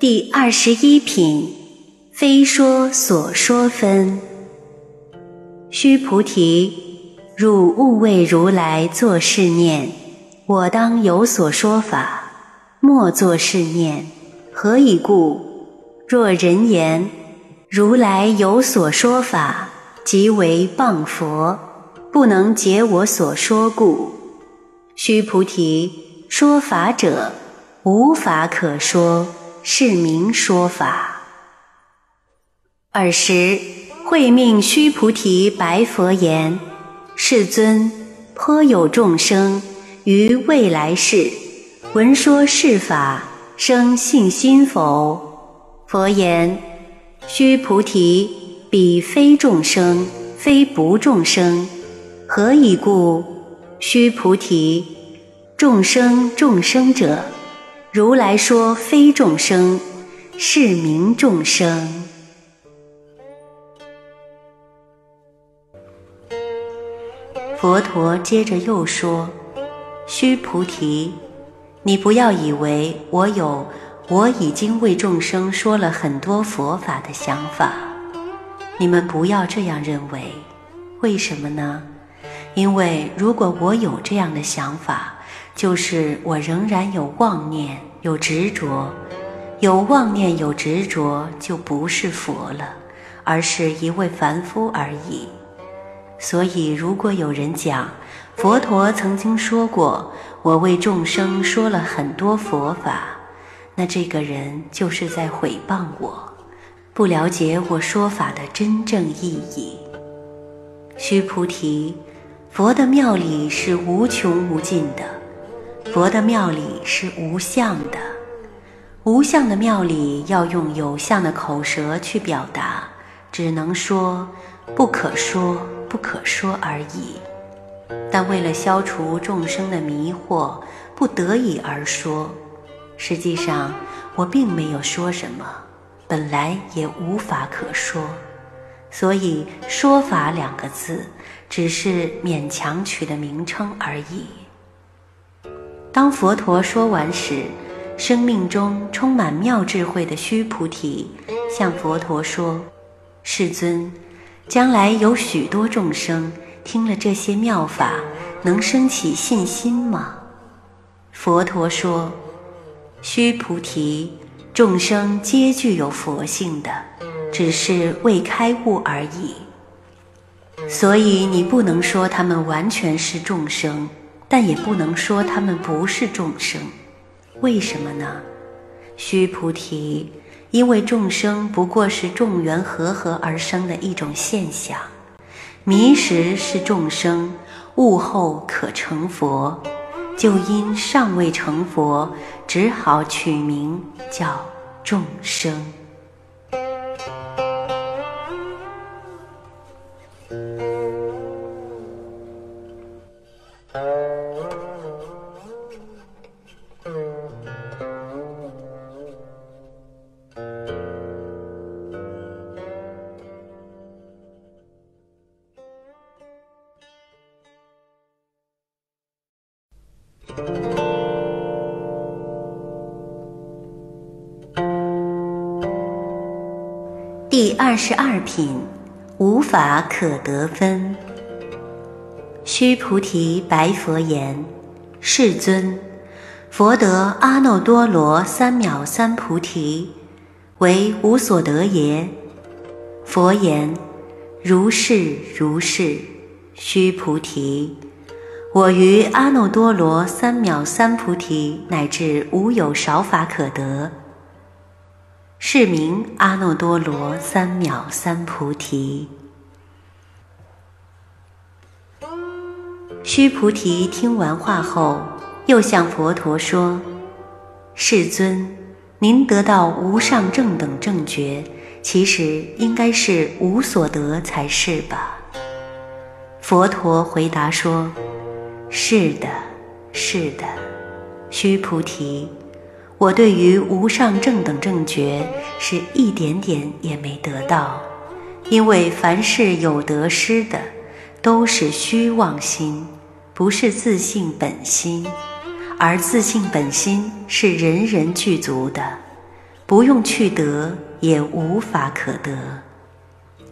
第二十一品，非说所说分。须菩提，汝勿为如来作是念：我当有所说法，莫作是念。何以故？若人言如来有所说法，即为谤佛，不能解我所说故。须菩提，说法者，无法可说。是名说法。尔时，会命须菩提白佛言：“世尊，颇有众生于未来世闻说是法，生信心否？”佛言：“须菩提，彼非众生，非不众生。何以故？须菩提，众生众生者。”如来说非众生，是名众生。佛陀接着又说：“须菩提，你不要以为我有我已经为众生说了很多佛法的想法，你们不要这样认为。为什么呢？因为如果我有这样的想法。”就是我仍然有妄念、有执着，有妄念、有执着，就不是佛了，而是一位凡夫而已。所以，如果有人讲佛陀曾经说过我为众生说了很多佛法，那这个人就是在毁谤我，不了解我说法的真正意义。须菩提，佛的庙里是无穷无尽的。佛的庙里是无相的，无相的庙里要用有相的口舌去表达，只能说不可说不可说而已。但为了消除众生的迷惑，不得已而说。实际上我并没有说什么，本来也无法可说，所以“说法”两个字只是勉强取的名称而已。当佛陀说完时，生命中充满妙智慧的须菩提向佛陀说：“世尊，将来有许多众生听了这些妙法，能升起信心吗？”佛陀说：“须菩提，众生皆具有佛性的，只是未开悟而已。所以你不能说他们完全是众生。”但也不能说他们不是众生，为什么呢？须菩提，因为众生不过是众缘和合而生的一种现象，迷时是众生，悟后可成佛，就因尚未成佛，只好取名叫众生。第二十二品，无法可得分。须菩提白佛言：“世尊，佛得阿耨多罗三藐三菩提，为无所得耶？”佛言：“如是如是。”须菩提。我于阿耨多罗三藐三菩提乃至无有少法可得，是名阿耨多罗三藐三菩提。须菩提听完话后，又向佛陀说：“世尊，您得到无上正等正觉，其实应该是无所得才是吧？”佛陀回答说。是的，是的，须菩提，我对于无上正等正觉是一点点也没得到，因为凡是有得失的，都是虚妄心，不是自信本心，而自信本心是人人具足的，不用去得，也无法可得，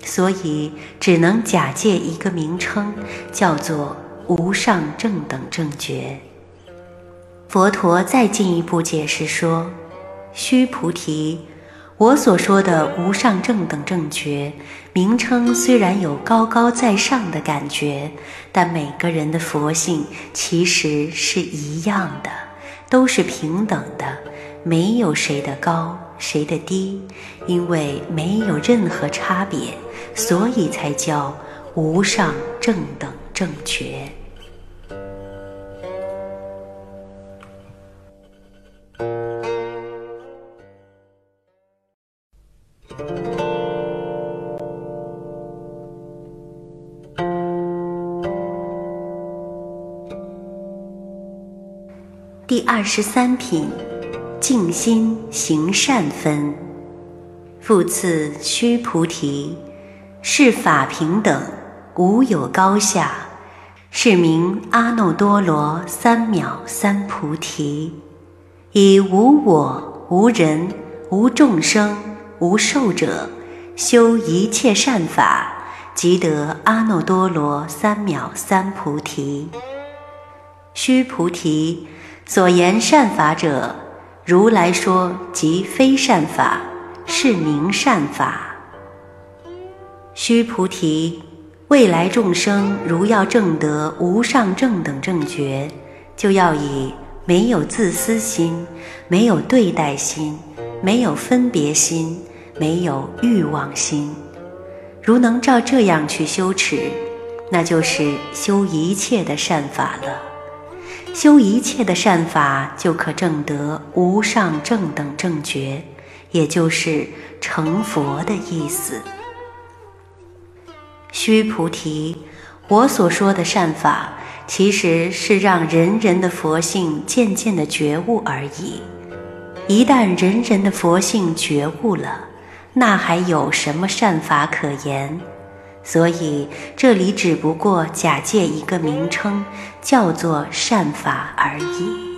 所以只能假借一个名称，叫做无上正等正觉。佛陀再进一步解释说：“须菩提。”我所说的无上正等正觉名称，虽然有高高在上的感觉，但每个人的佛性其实是一样的，都是平等的，没有谁的高，谁的低，因为没有任何差别，所以才叫无上正等正觉。第二十三品，静心行善分。复次，须菩提，是法平等，无有高下，是名阿耨多罗三藐三菩提。以无我、无人、无众生、无寿者，修一切善法，即得阿耨多罗三藐三菩提。须菩提。所言善法者，如来说即非善法，是名善法。须菩提，未来众生如要证得无上正等正觉，就要以没有自私心、没有对待心、没有分别心、没有欲望心。如能照这样去修持，那就是修一切的善法了。修一切的善法，就可证得无上正等正觉，也就是成佛的意思。须菩提，我所说的善法，其实是让人人的佛性渐渐的觉悟而已。一旦人人的佛性觉悟了，那还有什么善法可言？所以，这里只不过假借一个名称，叫做善法而已。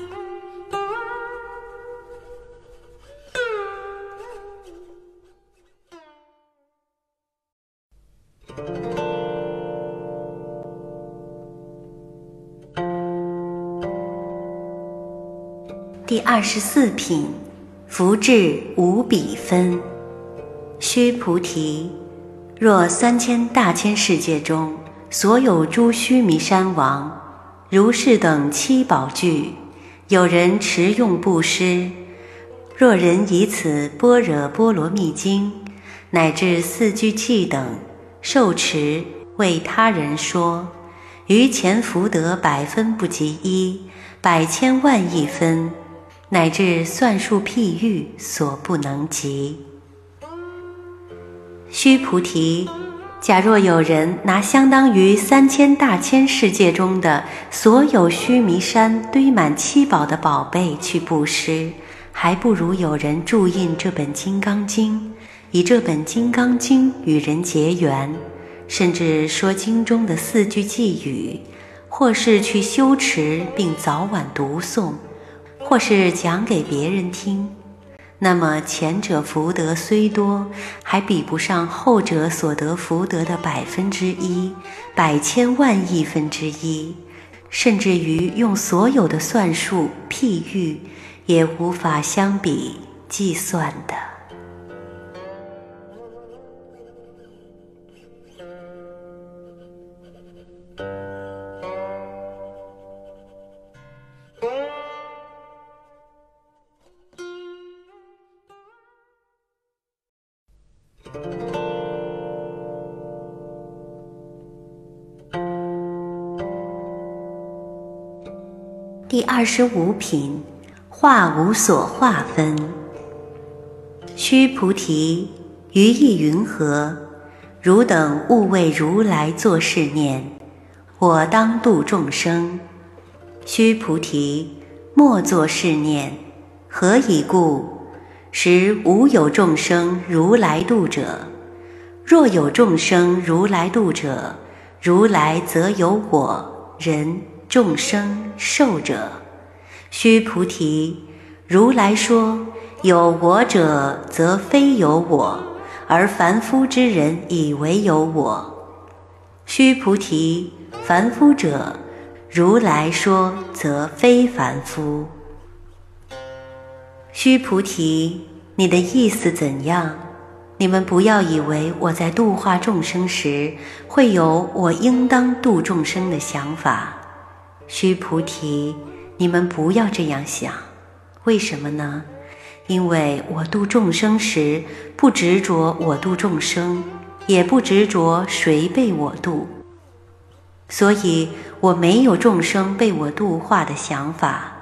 第二十四品，福至无比分。须菩提。若三千大千世界中所有诸须弥山王、如是等七宝具，有人持用布施，若人以此般若波罗蜜经乃至四句偈等受持，为他人说，于前福德百分不及一，百千万亿分，乃至算数譬喻所不能及。须菩提，假若有人拿相当于三千大千世界中的所有须弥山堆满七宝的宝贝去布施，还不如有人注印这本《金刚经》，以这本《金刚经》与人结缘，甚至说经中的四句偈语，或是去修持并早晚读诵，或是讲给别人听。那么前者福德虽多，还比不上后者所得福德的百分之一、百千万亿分之一，甚至于用所有的算术譬喻，也无法相比计算的。第二十五品，化无所化分。须菩提，于意云何？汝等勿为如来作是念：我当度众生。须菩提，莫作是念。何以故？实无有众生如来度者。若有众生如来度者，如来则有我人。众生受者，须菩提，如来说有我者，则非有我，而凡夫之人以为有我。须菩提，凡夫者，如来说，则非凡夫。须菩提，你的意思怎样？你们不要以为我在度化众生时会有我应当度众生的想法。须菩提，你们不要这样想。为什么呢？因为我度众生时不执着我度众生，也不执着谁被我度，所以我没有众生被我度化的想法。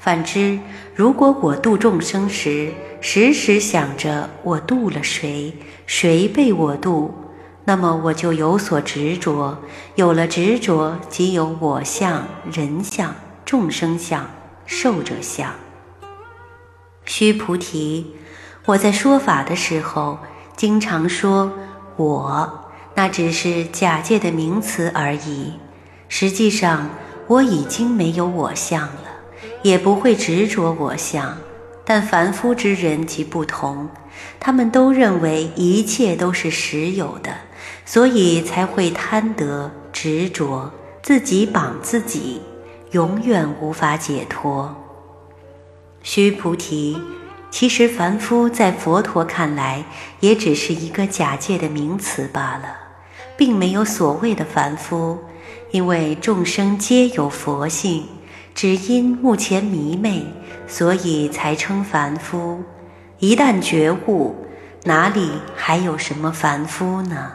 反之，如果我度众生时，时时想着我度了谁，谁被我度，那么我就有所执着，有了执着，即有我相、人相、众生相、寿者相。须菩提，我在说法的时候，经常说我，那只是假借的名词而已。实际上，我已经没有我相了，也不会执着我相。但凡夫之人即不同，他们都认为一切都是实有的，所以才会贪得执着，自己绑自己，永远无法解脱。须菩提，其实凡夫在佛陀看来，也只是一个假借的名词罢了，并没有所谓的凡夫，因为众生皆有佛性。只因目前迷昧，所以才称凡夫。一旦觉悟，哪里还有什么凡夫呢？